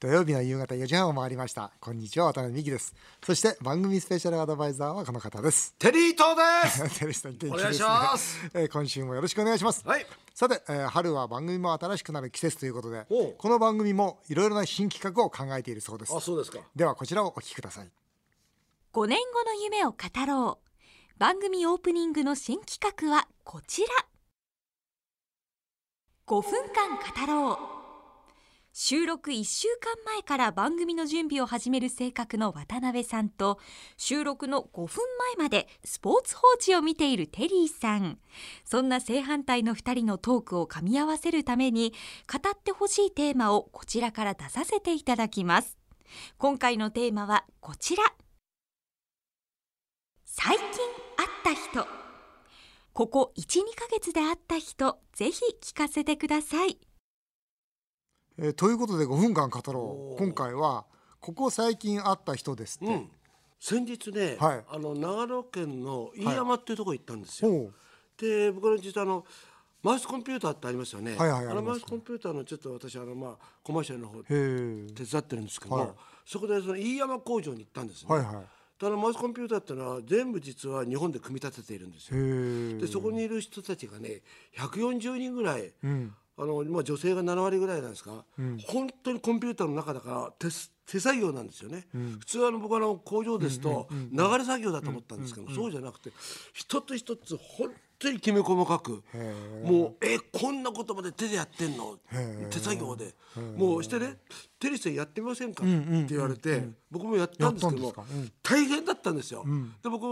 土曜日の夕方4時半を回りました。こんにちは渡辺美希です。そして番組スペシャルアドバイザーはこの方です。テリー東です。テレスさん元気ですね。お願いします。えー今週もよろしくお願いします。はい。さて、えー春は番組も新しくなる季節ということでこの番組もいろいろな新企画を考えているそうです。あそうですか。ではこちらをお聞きください。5年後の夢を語ろう。番組オープニングの新企画はこちら。5分間語ろう収録1週間前から番組の準備を始める性格の渡辺さんと収録の5分前までスポーツ報知を見ているテリーさん。そんな正反対の2人のトークを噛み合わせるために語ってほしいテーマをこちらから出させていただきます。今回のテーマはこちら。最近会った人。ここ12ヶ月で会った人ぜひ聞かせてください。えーということで5分間語ろう。今回はここ最近会った人ですって、うん。先日ね、はい。あの長野県の飯山っていうところ行ったんですよ、ほう。で僕の実はあのマウスコンピューターってありますよね、はいはいあのマウスコンピューターのちょっと私あのまあコマーシャルの方手伝ってるんですけど、はい。そこでその飯山工場に行ったんですね、はいはい。であのマウスコンピューターっていうのは全部実は日本で組み立てているんですよ。でそこにいる人たちがね140人ぐらい、うんあのまあ、女性が7割ぐらいなんですか、本当にコンピューターの中だから手す手作業なんですよね、普通はあの僕はあの工場ですと流れ作業だと思ったんですけど、そうじゃなくて一つ一つ本当にきめ細かくもうえこんなことまで手でやってんの？手作業で。もうしてね「テリーさんやってみませんか?」って言われて僕もやったんですけどもうん。大変だったんですよ。で僕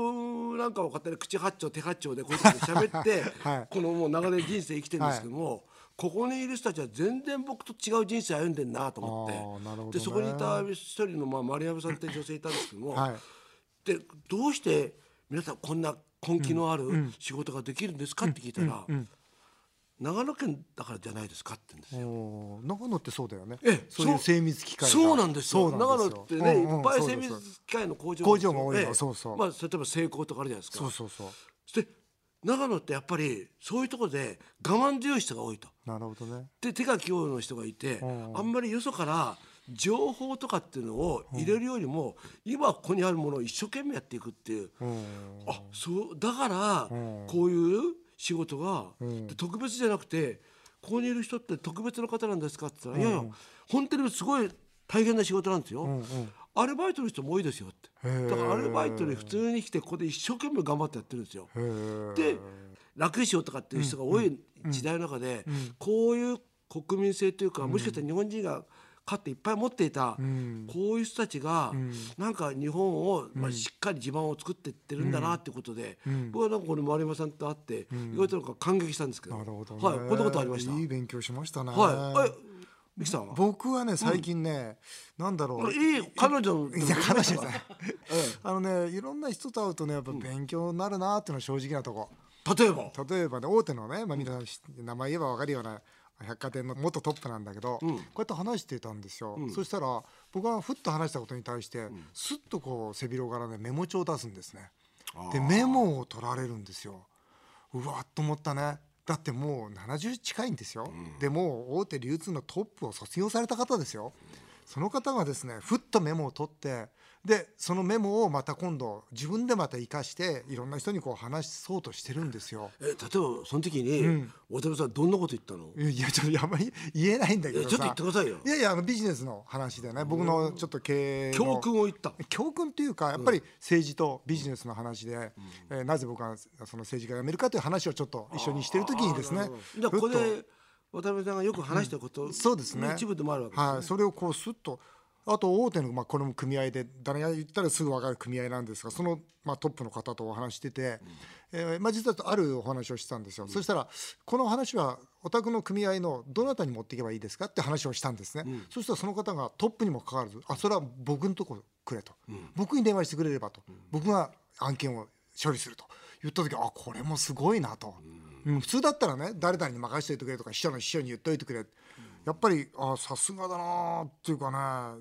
なんかは勝手に口八丁手八丁でこうやって喋って、はい。このもう長年人生生きてるんですけども、ここにいる人たちは全然僕と違う人生歩んでんなと思って。ね。でそこにいた一人の、まあ、丸山さんって女性いたんですけども、はい。でどうして皆さんこんな根気のある仕事ができるんですかって聞いたら、長野県だからじゃないですかって言うんですよ。長野ってそうだよね。ええそういう精密機械が。そうなんですよ。長野ってね、うんうんいっぱい精密機械の工場工場が多いの。ええ。そうそう。まあ、例えば成功とかあるじゃないですか。そうそうそう。そして長野ってやっぱりそういうところで我慢強い人が多いと。なるほどね。で手が器用な人がいてんあんまりよそから情報とかっていうのを入れるよりも今ここにあるものを一生懸命やっていくっていう。うんあそうだからんこういう仕事がんで特別じゃなくてここにいる人って特別な方なんですかって言ったらいやいや本当にすごい大変な仕事なんですよ。うんうんアルバイトの人も多いですよって。だからアルバイトに普通に来てここで一生懸命頑張ってやってるんですよ。で楽にしようとかっていう人が多い時代の中で、こういう国民性というか、もしかしたら日本人が勝っていっぱい持っていた、ん。こういう人たちが、なんか日本を、まあ、しっかり地盤を作っていってるんだなっていうことで、僕はなんかこの丸山さんと会って、意外となんか感激したんですけど。なるほどね。はい、こんなことありました？いい勉強しましたね。はい、えミキさんは？僕はね最近ねなんだろう。いい彼女のいや彼女じゃない。えあのねいろんな人と会うとねやっぱ勉強になるなっていうのは正直なとこ。え例えば？例えばね大手のね、まあ、皆さん知名前言えば分かるような百貨店の元トップなんだけど、こうやって話してたんですよ、そしたら僕がふっと話したことに対して、すっとこう背広からねメモ帳を出すんですね。でメモを取られるんですよ。うわっと思ったねだってもう70近いんですよ、でもう大手流通のトップを卒業された方ですよ。その方がですねふっとメモを取ってでそのメモをまた今度自分でまた生かしていろんな人にこう話そうとしてるんですよ。え例えばその時に、渡辺さんどんなこと言ったの？いやちょっとあんまり言えないんだけどちょっと言ってくださいよ。いやいやあのビジネスの話でね。僕のちょっと経営の。教訓を言った。教訓っていうかやっぱり政治とビジネスの話で、えーなぜ僕がその政治家を辞めるかという話をちょっと一緒にしてる時にですねここで渡辺さんがよく話したこと、そうですね。一部でもあるわけですね、はい、それをこうスッとあと大手の、まあ、これも組合で誰が言ったらすぐ分かる組合なんですがその、まあ、トップの方とお話してて、えーまあ、実はあるお話をしてたんですよ、そしたらこの話はお宅の組合のどなたに持っていけばいいですかって話をしたんですね、そしたらその方がトップにもかかわらずあそれは僕のとこくれと、僕に電話してくれればと、僕が案件を処理すると。言った時あこれもすごいなと、うん。普通だったらね誰々に任せておいてくれとか秘書の秘書に言っといてくれやっぱりあさすがだなっていうか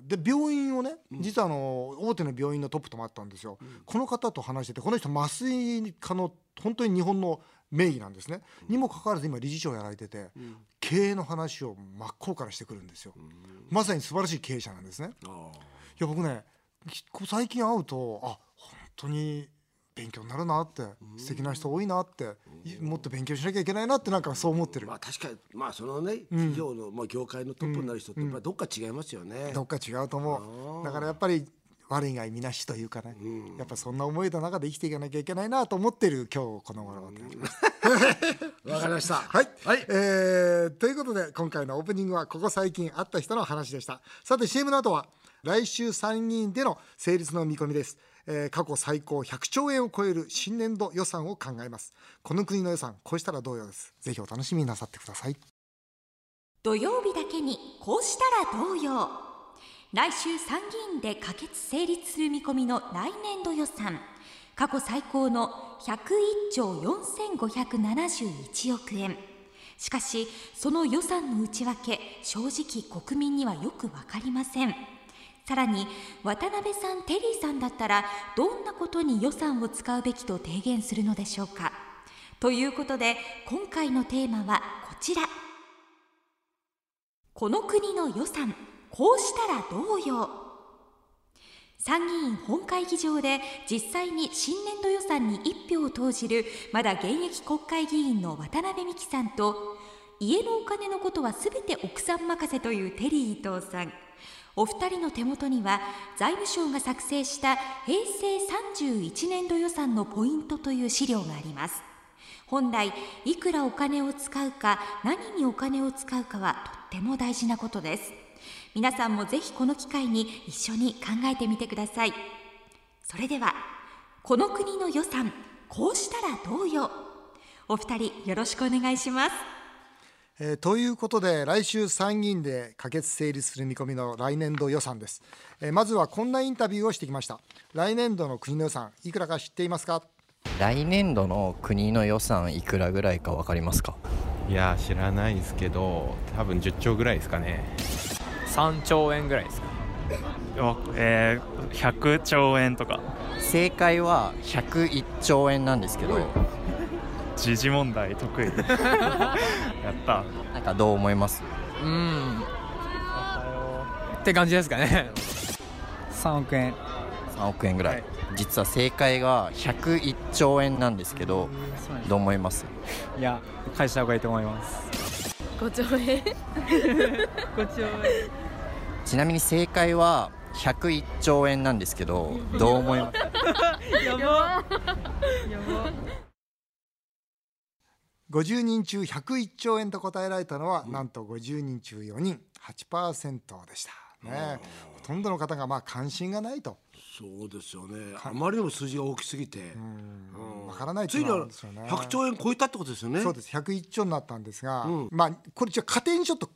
ね。で病院をね実はあの大手の病院のトップともあったんですよ、この方と話しててこの人麻酔科の本当に日本の名義なんですね、にもかかわらず今理事長やられてて、経営の話を真っ向からしてくるんですよ、まさに素晴らしい経営者なんですね。あいや僕ねき最近会うとあ本当に勉強になるなって素敵な人多いなっていもっと勉強しなきゃいけないなってなんかそう思ってる。まあ確かにまあそのね企業の、まあ、業界のトップになる人ってやっぱりどっか違いますよね、どっか違うと思う。だからやっぱり悪いがいみなしというかね、やっぱそんな思いの中で生きていかなきゃいけないなと思ってる今日この頃であります。わかりました。はい、はい。えーということで今回のオープニングはここ最近あった人の話でした。さて CM の後は来週参議院での成立の見込みです、えー過去最高100兆円を超える新年度予算を考えます。この国の予算こうしたらどうようです。ぜひお楽しみになさってください。土曜日だけにこうしたらどうよ来週参議院で可決成立する見込みの来年度予算。過去最高の101兆4571億円。しかしその予算の内訳正直国民にはよく分かりません。さらに渡辺さんテリーさんだったらどんなことに予算を使うべきと提言するのでしょうか？ということで今回のテーマはこちら。この国の予算こうしたらどうよ？参議院本会議場で実際に新年度予算に一票を投じるまだ現役国会議員の渡辺美樹さんと家のお金のことはすべて奥さん任せというテリー伊藤さん。お二人の手元には財務省が作成した平成31年度予算のポイントという資料があります。本来いくらお金を使うか何にお金を使うかはとっても大事なことです。皆さんもぜひこの機会に一緒に考えてみてください。それではこの国の予算こうしたらどうよ。お二人よろしくお願いします。えーということで来週参議院で可決成立する見込みの来年度予算です、えーまずはこんなインタビューをしてきました。来年度の国の予算いくらか知っていますか？来年度の国の予算いくらぐらいか分かりますか？いや知らないですけど多分10兆ぐらいですかね。3兆円ぐらいですか？えー、100兆円とか。正解は101兆円なんですけど時事問題得意やったなんかどう思いますうんって感じですかね3億円3億円ぐらい、はい実は正解が101兆円なんですけどどう思いますいや返した方がいいと思います5兆円5兆円ちなみに正解は101兆円なんですけどどう思いますやばやば50人中101兆円と答えられたのは、なんと50人中4人8%でした。ね。ほとんどの方がまあ関心がないと。そうですよね。あまりにも数字が大きすぎて。うん。わからないってついうのはあるんですよね。100兆円超えたってことですよね。そうです。101兆になったんですが、うん。まあこれじゃあ家庭にちょっと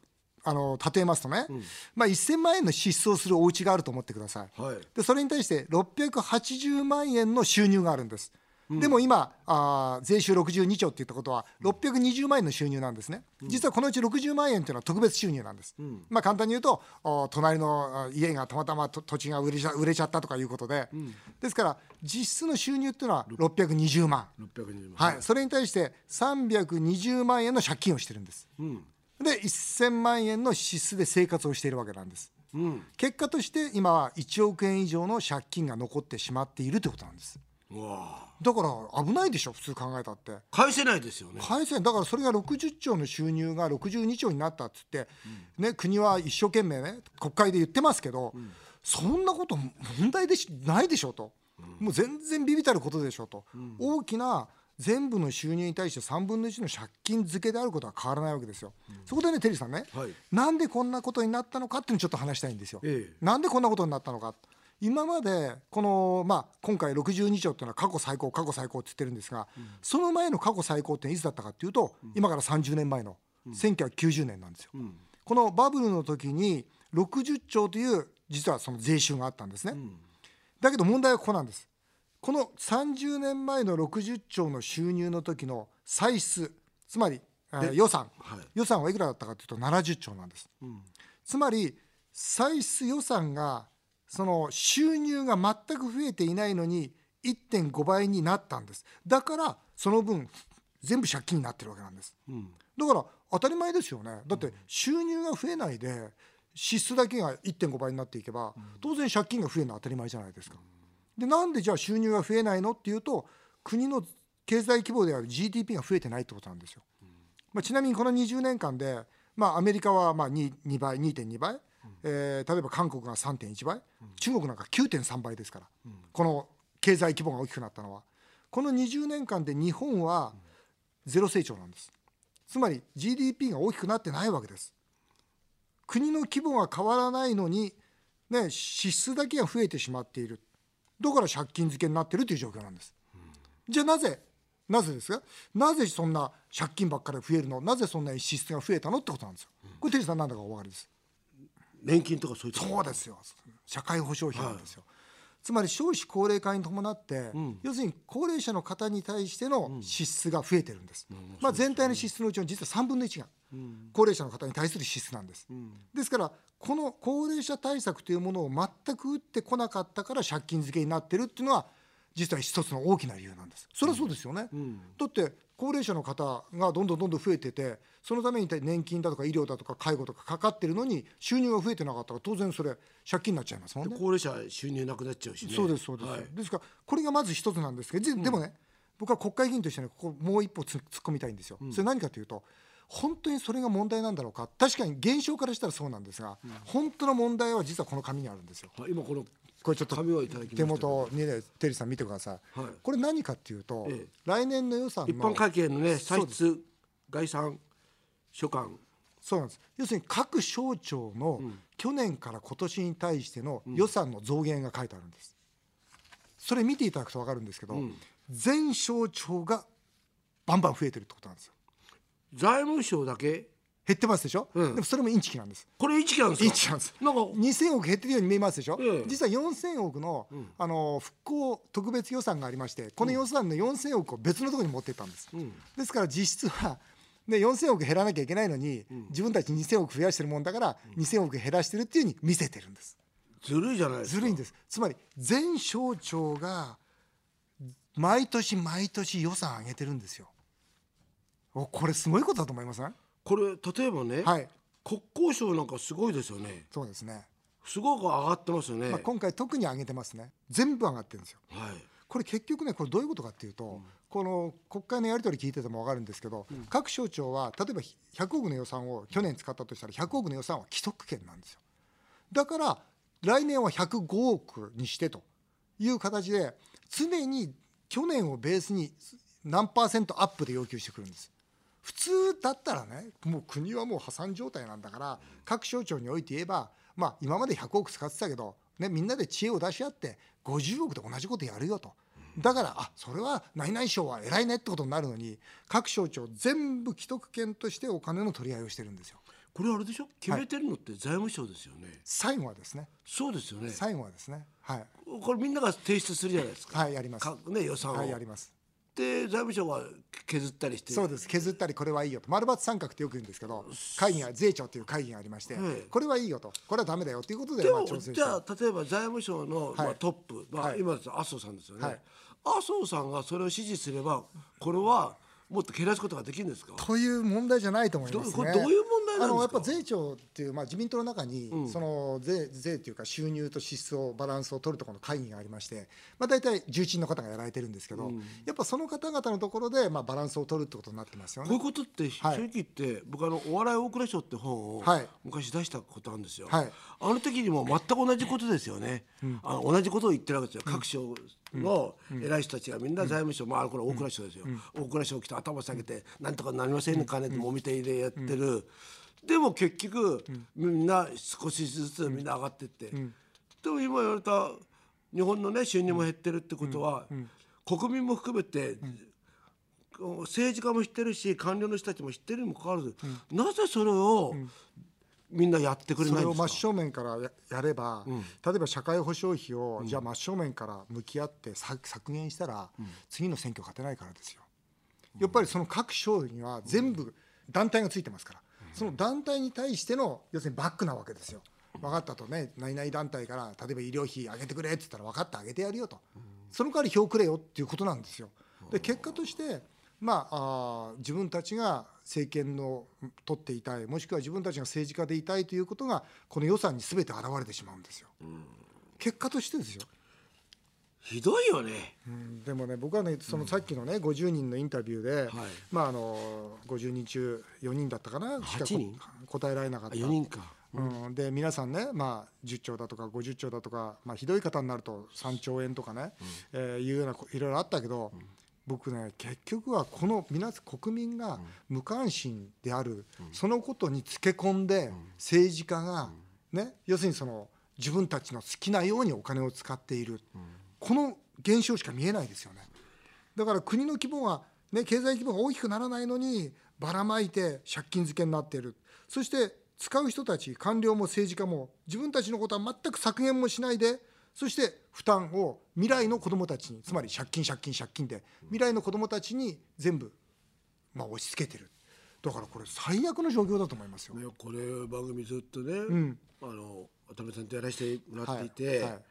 あの例えますとね、まあ、1000万円の支出をするお家があると思ってください。はい。でそれに対して680万円の収入があるんです、でも今あー税収62兆って言ったことは620万円の収入なんですね、実はこのうち60万円っていうのは特別収入なんです、まあ簡単に言うとお隣のあ家がたまたまと土地が売れちゃ売れちゃったとかいうことで、ですから実質の収入っていうのは620万。620万。はい、それに対して320万円の借金をしてるんです、で1000万円の支出で生活をしているわけなんです、結果として今は1億円以上の借金が残ってしまっているということなんですだから危ないでしょ普通考えたって。返せないですよね。返せん。だからそれが60兆の収入が62兆になったっつって、ね、国は一生懸命ね国会で言ってますけど、そんなこと問題でしないでしょと、もう全然ビビたることでしょと、大きな全部の収入に対して3分の1の借金付けであることは変わらないわけですよ、そこでねテリーさんね、はい。なんでこんなことになったのかっていうのをちょっと話したいんですよ、ええ。なんでこんなことになったのか今までこの、まあ、今回62兆っていうのは過去最高過去最高って言ってるんですが、その前の過去最高っていつだったかっていうと、今から30年前の1990年なんですよ。このバブルの時に60兆という実はその税収があったんですね。だけど問題はここなんです。この30年前の60兆の収入の時の歳出つまり、えー予算、はい予算はいくらだったかというと70兆なんです。つまり歳出予算がその収入が全く増えていないのに1.5倍になったんです。だからその分全部借金になってるわけなんです、だから当たり前ですよね。だって収入が増えないで支出だけが1.5倍になっていけば当然借金が増えるのは当たり前じゃないですか。でなんでじゃあ収入が増えないのっていうと国の経済規模である GDP が増えてないってことなんですよ。まあ、ちなみにこの20年間で、まあ、アメリカはまあ 2, 2倍2.2倍、えー例えば韓国が3.1倍、中国なんか9.3倍ですから、この経済規模が大きくなったのは。この20年間で日本はゼロ成長なんです。つまり GDP が大きくなってないわけです。国の規模が変わらないのに、ね、支出だけが増えてしまっている。だから借金付けになっているという状況なんです、じゃあなぜなぜですか？なぜそんな借金ばっかり増えるの？なぜそんなに支出が増えたの？ってことなんですよ。これテリーさん何だかお分かりです年金とかそういうそうですよ。社会保障費なんですよ、つまり少子高齢化に伴って、要するに高齢者の方に対しての支出が増えてるんです、まあ、全体の支出のうちの実は3分の1が高齢者の方に対する支出なんです、ですからこの高齢者対策というものを全く打ってこなかったから借金付けになってるっていうのは実は一つの大きな理由なんです。それはそうですよね、だって高齢者の方がどんどんどんどん増えててそのために年金だとか医療だとか介護とかかかってるのに収入が増えてなかったら当然それ借金になっちゃいますもんね。高齢者収入なくなっちゃうしね。そうですそうです、はい。ですからこれがまず一つなんですけど、ででもね僕は国会議員としてねここもう一歩つ突っ込みたいんですよ、それ何かというと本当にそれが問題なんだろうか。確かに現象からしたらそうなんですが、本当の問題は実はこの紙にあるんですよ。はい今このこれちょっと紙をいただきました手元にねテリーさん見てください、はい。これ何かっていうと、ええ。来年の予算の一般会計のね歳出概算所管そうなんです。要するに各省庁の去年から今年に対しての予算の増減が書いてあるんです、それ見ていただくと分かるんですけど、全省庁がバンバン増えてるってことなんですよ。財務省だけ？減ってますでしょ、うん。でもそれもインチキなんです。これ一期なんですか？インチキなんです。なんか2000億減ってるように見えますでしょ、ええ実は4000億の,、あの復興特別予算がありましてこの予算の4000億を別のところに持っていったんです、ですから実質は、ね、4000億減らなきゃいけないのに、自分たち2000億増やしてるもんだから、2000億減らしてるっていうふうに見せてるんです。ずるいじゃないですか。ずるいんです。つまり全省庁が毎年毎年予算上げてるんですよ。おこれすごいことだと思いません？これ例えばね、はい。国交省なんかすごいですよね。そうですね、すごく上がってますよね、まあ、今回特に上げてますね。全部上がってるんですよ。はい。これ結局ねこれどういうことかっていうと、この国会のやり取り聞いてても分かるんですけど、各省庁は例えば100億の予算を去年使ったとしたら100億の予算は既得権なんですよ。だから来年は105億にしてという形で常に去年をベースに何パーセントアップで要求してくるんです普通だったらねもう国はもう破産状態なんだから各省庁において言えばまあ今まで100億使ってたけど、ね、みんなで知恵を出し合って50億で同じことやるよと。だからあそれは何々省は偉いねってことになるのに各省庁全部既得権としてお金の取り合いをしてるんですよ。これあれでしょ？決めてるのって財務省ですよね、最後はですね。そうですよね。最後はですね。はい。これみんなが提出するじゃないですか。はいやります。かね予算を、はいやりますで財務省が削ったりして。そうです。削ったりこれはいいよと。丸抜三角ってよく言うんですけど会議が税調っていう会議がありまして、えこれはいいよと。これはダメだよということでまあ調整じゃあ例えば財務省の、まあ、はいトップ、まあはい。今ですと麻生さんですよね、はい。麻生さんがそれを支持すればこれはもっと減らすことができるんですか？という問題じゃないと思いますね。どこれどういう問題なんですか？あのやっぱ税調っていうまあ自民党の中に、その税税っていうか収入と支出をバランスを取るところの会議がありまして、まあ大体重鎮の方がやられてるんですけど、やっぱその方々のところでまあバランスを取るってことになってますよこういうね。ことって正はい。直言って、僕あのお笑い大蔵省って本をはい。昔出したことあるんですよ、はい。あの時にも全く同じことですよね、あの同じことを言ってるわけですよ、各省の偉い人たちがみんな財務省、まあこれ大蔵省ですよ、大蔵省来て頭下げて、なんとかなりませんかねってもみ手入れやってる、でも結局、みんな少しずつみんな上がってって、でも今言われた日本のね収入も減ってるってことは、国民も含めて、政治家も知ってるし官僚の人たちも知ってるにもかかわらず、なぜそれをみんなやってくれそれをないんですか？真正面からややれば、例えば社会保障費を、じゃあ真正面から向き合って削削減したら、次の選挙勝てないからですよ。やっぱりその各省には全部団体がついてますから、その団体に対しての要するにバックなわけですよ。分かったとね何々団体から例えば医療費上げてくれって言ったら分かった上げてやるよと、その代わり票くれよっていうことなんですよ。で結果としてまああー自分たちが政権の取っていたいもしくは自分たちが政治家でいたいということがこの予算に全て現れてしまうんですよ。結果としてですよ。ひどいよね。うんでもね僕はねそのさっきのね50人のインタビューで、まああの50人中4人だったかな？しか8人こ答えられなかった。4人か。うん、で皆さんね、まあ、10兆だとか50兆だとか、まあ、ひどい方になると3兆円とかね、えーいうようなこいろいろあったけど、僕ね結局はこの皆国民が無関心である、そのことにつけ込んで、政治家が、ね、要するにその自分たちの好きなようにお金を使っている、この現象しか見えないですよね。だから国の規模が、ね、経済規模が大きくならないのにばらまいて借金漬けになっている。そして使う人たち官僚も政治家も自分たちのことは全く削減もしないでそして負担を未来の子どもたちにつまり借金借金借金で未来の子どもたちに全部、まあ、押し付けてる。だからこれ最悪の状況だと思いますよ。ねこれ番組ずっとね、ん。あの渡辺さんとやらせてもらっていて、はい。はい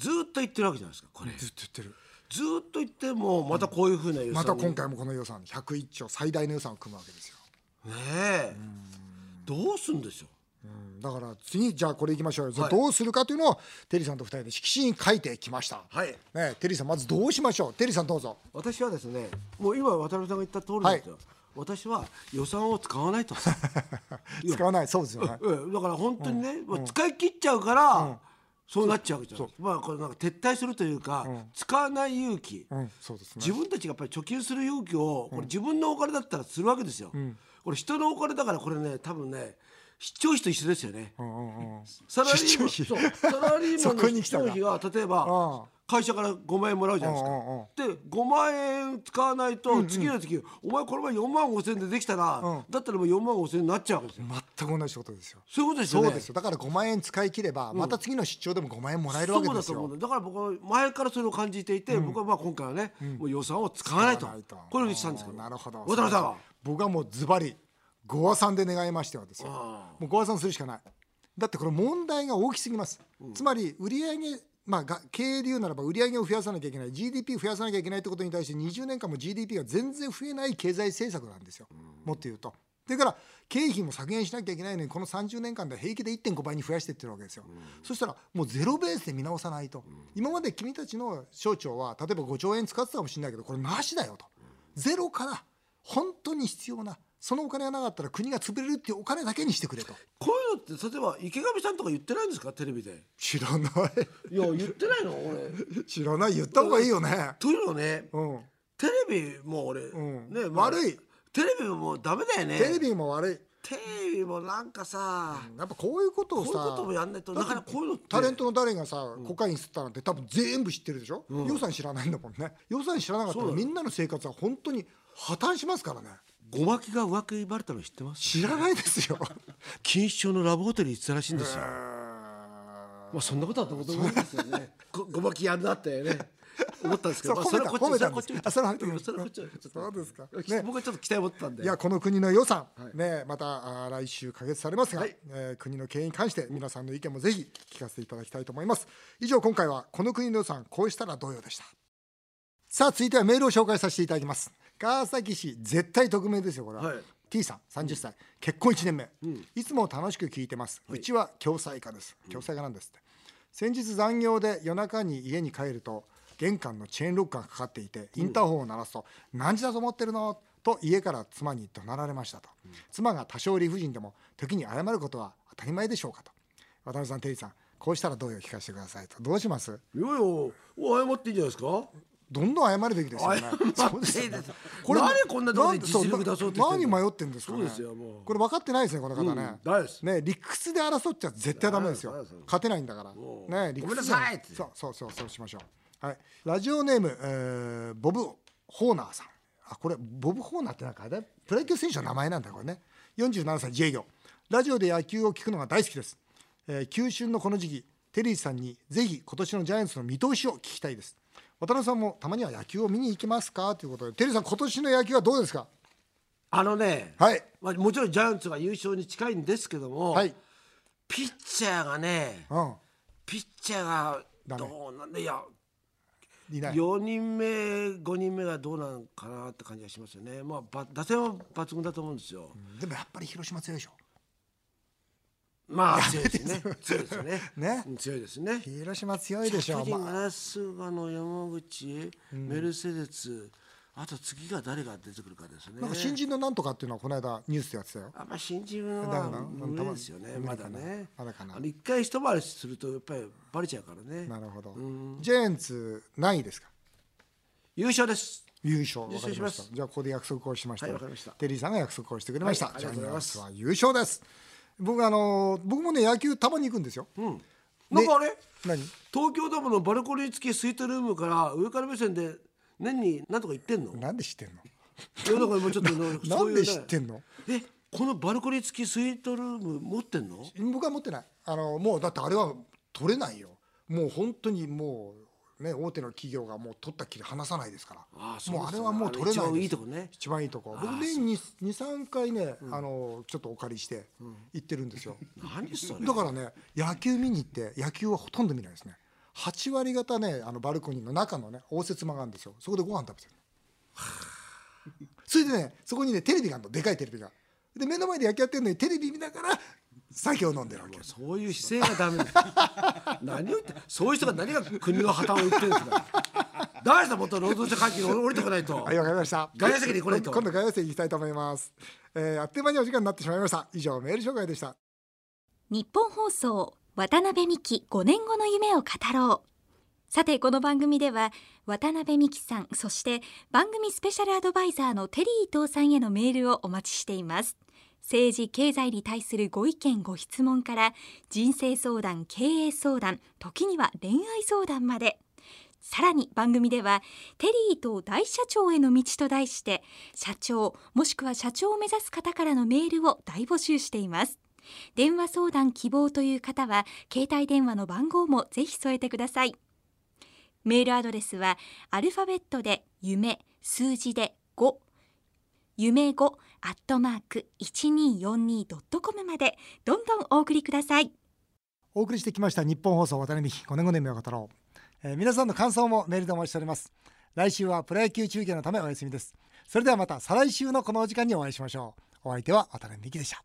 ずっと言ってるわけじゃないですかこれ、ずっと言ってる。ずっと言ってもまたこういうふうな予算またに今回もこの予算101兆最大の予算を組むわけですよ。ねえ。どうすんですよう。ん。だから次じゃあこれいきましょうよ、はい。どうするかというのをテリーさんと二人で色紙に書いてきました、はい。ね、テリーさんまずどうしましょう。テリーさんどうぞ。私はですねもう今渡辺さんが言った通りですよ、私は予算を使わないと。使わない。そうですよね。うん。だから本当にね、まあ使い切っちゃうから、そうなっちゃうわけじゃないまあこれなんか撤退するというか、使わない勇気、うん。そうですね。自分たちがやっぱり貯金する勇気をこれ自分のお金だったらするわけですよ、これ人のお金だからこれね多分ね視聴費と一緒ですよね、うんうんうん。サラリーマン。サラリーマそンの視聴費が例えば会社から5万円もらうじゃないですか、で5万円使わないと次の月、お前この前4万5千円でできたら、だったらもう4万5千円になっちゃうわけですよ、全く同じことですよ。そういうことですよね。そうですよ。だから5万円使い切れば、また次の出張でも5万円もらえるわけですよ。そうだから僕は前からそれを感じていて、僕はまあ今回はね、もう予算を使わないと。これをしたんですけど。なるほど。渡辺さんは？僕はもうズバリご和算で願いましてはですよもうご和算するしかない。だってこれ問題が大きすぎます、つまり売上まあ、が経営で言うならば売上を増やさなきゃいけない GDP 増やさなきゃいけないってことに対して20年間も GDP が全然増えない経済政策なんですよ、もっと言うと。それから経費も削減しなきゃいけないのにこの30年間で平気で1.5倍に増やしていってるわけですよ、そしたらもうゼロベースで見直さないと、今まで君たちの省庁は例えば5兆円使ってたかもしれないけどこれなしだよと。ゼロから本当に必要なそのお金がなかったら国が潰れるっていうお金だけにしてくれと。こういうのって例えば池上さんとか言ってないんですかテレビで？知らない。いや言ってないの俺。知らない言った方がいいよね。というのねうん。テレビも俺、ん。ねまあ悪い。テレビもダメだよね。テレビも悪い。テレビもなんかさ、やっぱこういうことをさこういうこともやんないとなかなかこういうのタレントの誰がさ、コカイン吸ったなんて多分全部知ってるでしょ、予算知らないんだもんね。予算知らなかったらみんなの生活は本当に破綻しますからねごまきが浮気バレたの知ってます？知らないですよ。錦糸町のラブホテルに行ってたらしいんですよ。まあそんなことはどうでもいいですよね。ごごまきやんなってね。思ったんですけど、まあ、それはこっちそれはこっちあそれはうんそれはこっちそうですか。ね、僕はちょっと期待持ってたんで。いやこの国の予算、ねまたあー来週可決されますが、えー国の経営に関して皆さんの意見もぜひ聞かせていただきたいと思います。以上今回はこの国の予算こうしたらどうよでした。さあ続いてはメールを紹介させていただきます川崎市絶対匿名ですよこれは、はい。T さん30歳、結婚1年目、いつも楽しく聞いてます、うちは共済家です。共済家なんですって、先日残業で夜中に家に帰ると玄関のチェーンロックがかかっていてインターホンを鳴らすと、何時だと思ってるの？と家から妻に怒鳴られましたと、妻が多少理不尽でも時に謝ることは当たり前でしょうかと。渡辺さんテリーさんこうしたらどうよ聞かせてくださいと。どうします？いやいやお謝っていいんじゃないですか？どんどん謝るべきですよね。謝っていいです何こんなところで実力出そう何迷ってんですかね。これ分かってないですねこの方ね。ね理屈で争っちゃ絶対ダメですよ。勝てないんだから。ね理屈ごめんなさいってそうそうそうそうしましょう。はい。ラジオネーム、えーボブホーナーさん。あこれボブホーナーってなんかあれ？プロ野球選手の名前なんだこれね。47歳自営業。ラジオで野球を聞くのが大好きです。えー、球春のこの時期テリーさんにぜひ今年のジャイアンツの見通しを聞きたいです。渡辺さんもたまには野球を見に行きますか？ということでテリーさん今年の野球はどうですか？あのね、はい。まあ、もちろんジャイアンツが優勝に近いんですけども、はい。ピッチャーがねうん。ピッチャーがどうなんでいやいない。4人目5人目がどうなのかなって感じがしますよね。まあば打線は抜群だと思うんですよ、でもやっぱり広島強いでしょまあ強いですね。強いですよね。ね。うん強いですね。広島強いでしょ巨人まあ。が菅野山口、メルセデス。あと次が誰が出てくるかですね。なんか新人のなんとかっていうのはこの間ニュースでやってたよ。あんま新人だは無理ですよねまだね。まだかな。あの一回一回りするとやっぱりバレちゃうからね。なるほど。ん。ジャイアンツ何位ですか？優勝です。優勝。わ優かりました。じゃあここで約束をしました、はいわかりました。テリーさんが約束をしてくれました、はいありがとうございます。優勝です僕あの僕もね野球たまに行くんですよ、うん。なんかあれ？何？東京ドームのバルコニー付きスイートルームから上から目線で年に何とか言ってんの？なんで知ってんの？いやだからもうちょっとの なんで知ってんの？えこのバルコニー付きスイートルーム持ってんの？僕は持ってない。あのもうだってあれは取れないよ。もう本当にもうね大手の企業がもう取ったきり離さないですから。あもうあれはもう取れないです。いいとこね。一番いいとこ。僕年に23回ね、あのちょっとお借りして行ってるんですよ、何それ。だからね野球見に行って野球はほとんど見ないですね。8割方ねあのバルコニーの中のね応接間があるんですよ。そこでご飯食べてる。それでねそこにねテレビがあるの。でかいテレビが。で目の前で野球やってるのにテレビ見ながら酒を飲んでるわけ。そういう姿勢がダメだ。何を言ってそういう人が何が国の破綻を言ってるんですか。大したもっと労働者階級に降りてこないと。はいわかりました。外野席に来ないと。今度外野席に行きたいと思います、えー、あっという間にお時間になってしまいました。以上メール紹介でした。日本放送渡辺美希5年後の夢を語ろう。さてこの番組では渡辺美希さんそして番組スペシャルアドバイザーのテリー伊藤さんへのメールをお待ちしています政治経済に対するご意見ご質問から人生相談経営相談時には恋愛相談まで。さらに番組ではテリーと大社長への道と題して社長もしくは社長を目指す方からのメールを大募集しています。電話相談希望という方は携帯電話の番号もぜひ添えてください。メールアドレスはアルファベットで夢数字で5夢5アットマーク 1242.com までどんどんお送りください。お送りしてきました日本放送渡辺美希5年5年目を語ろう、えー、皆さんの感想もメールでお待ちしております。来週はプロ野球中継のためお休みです。それではまた再来週のこのお時間にお会いしましょう。お相手は渡辺美希でした。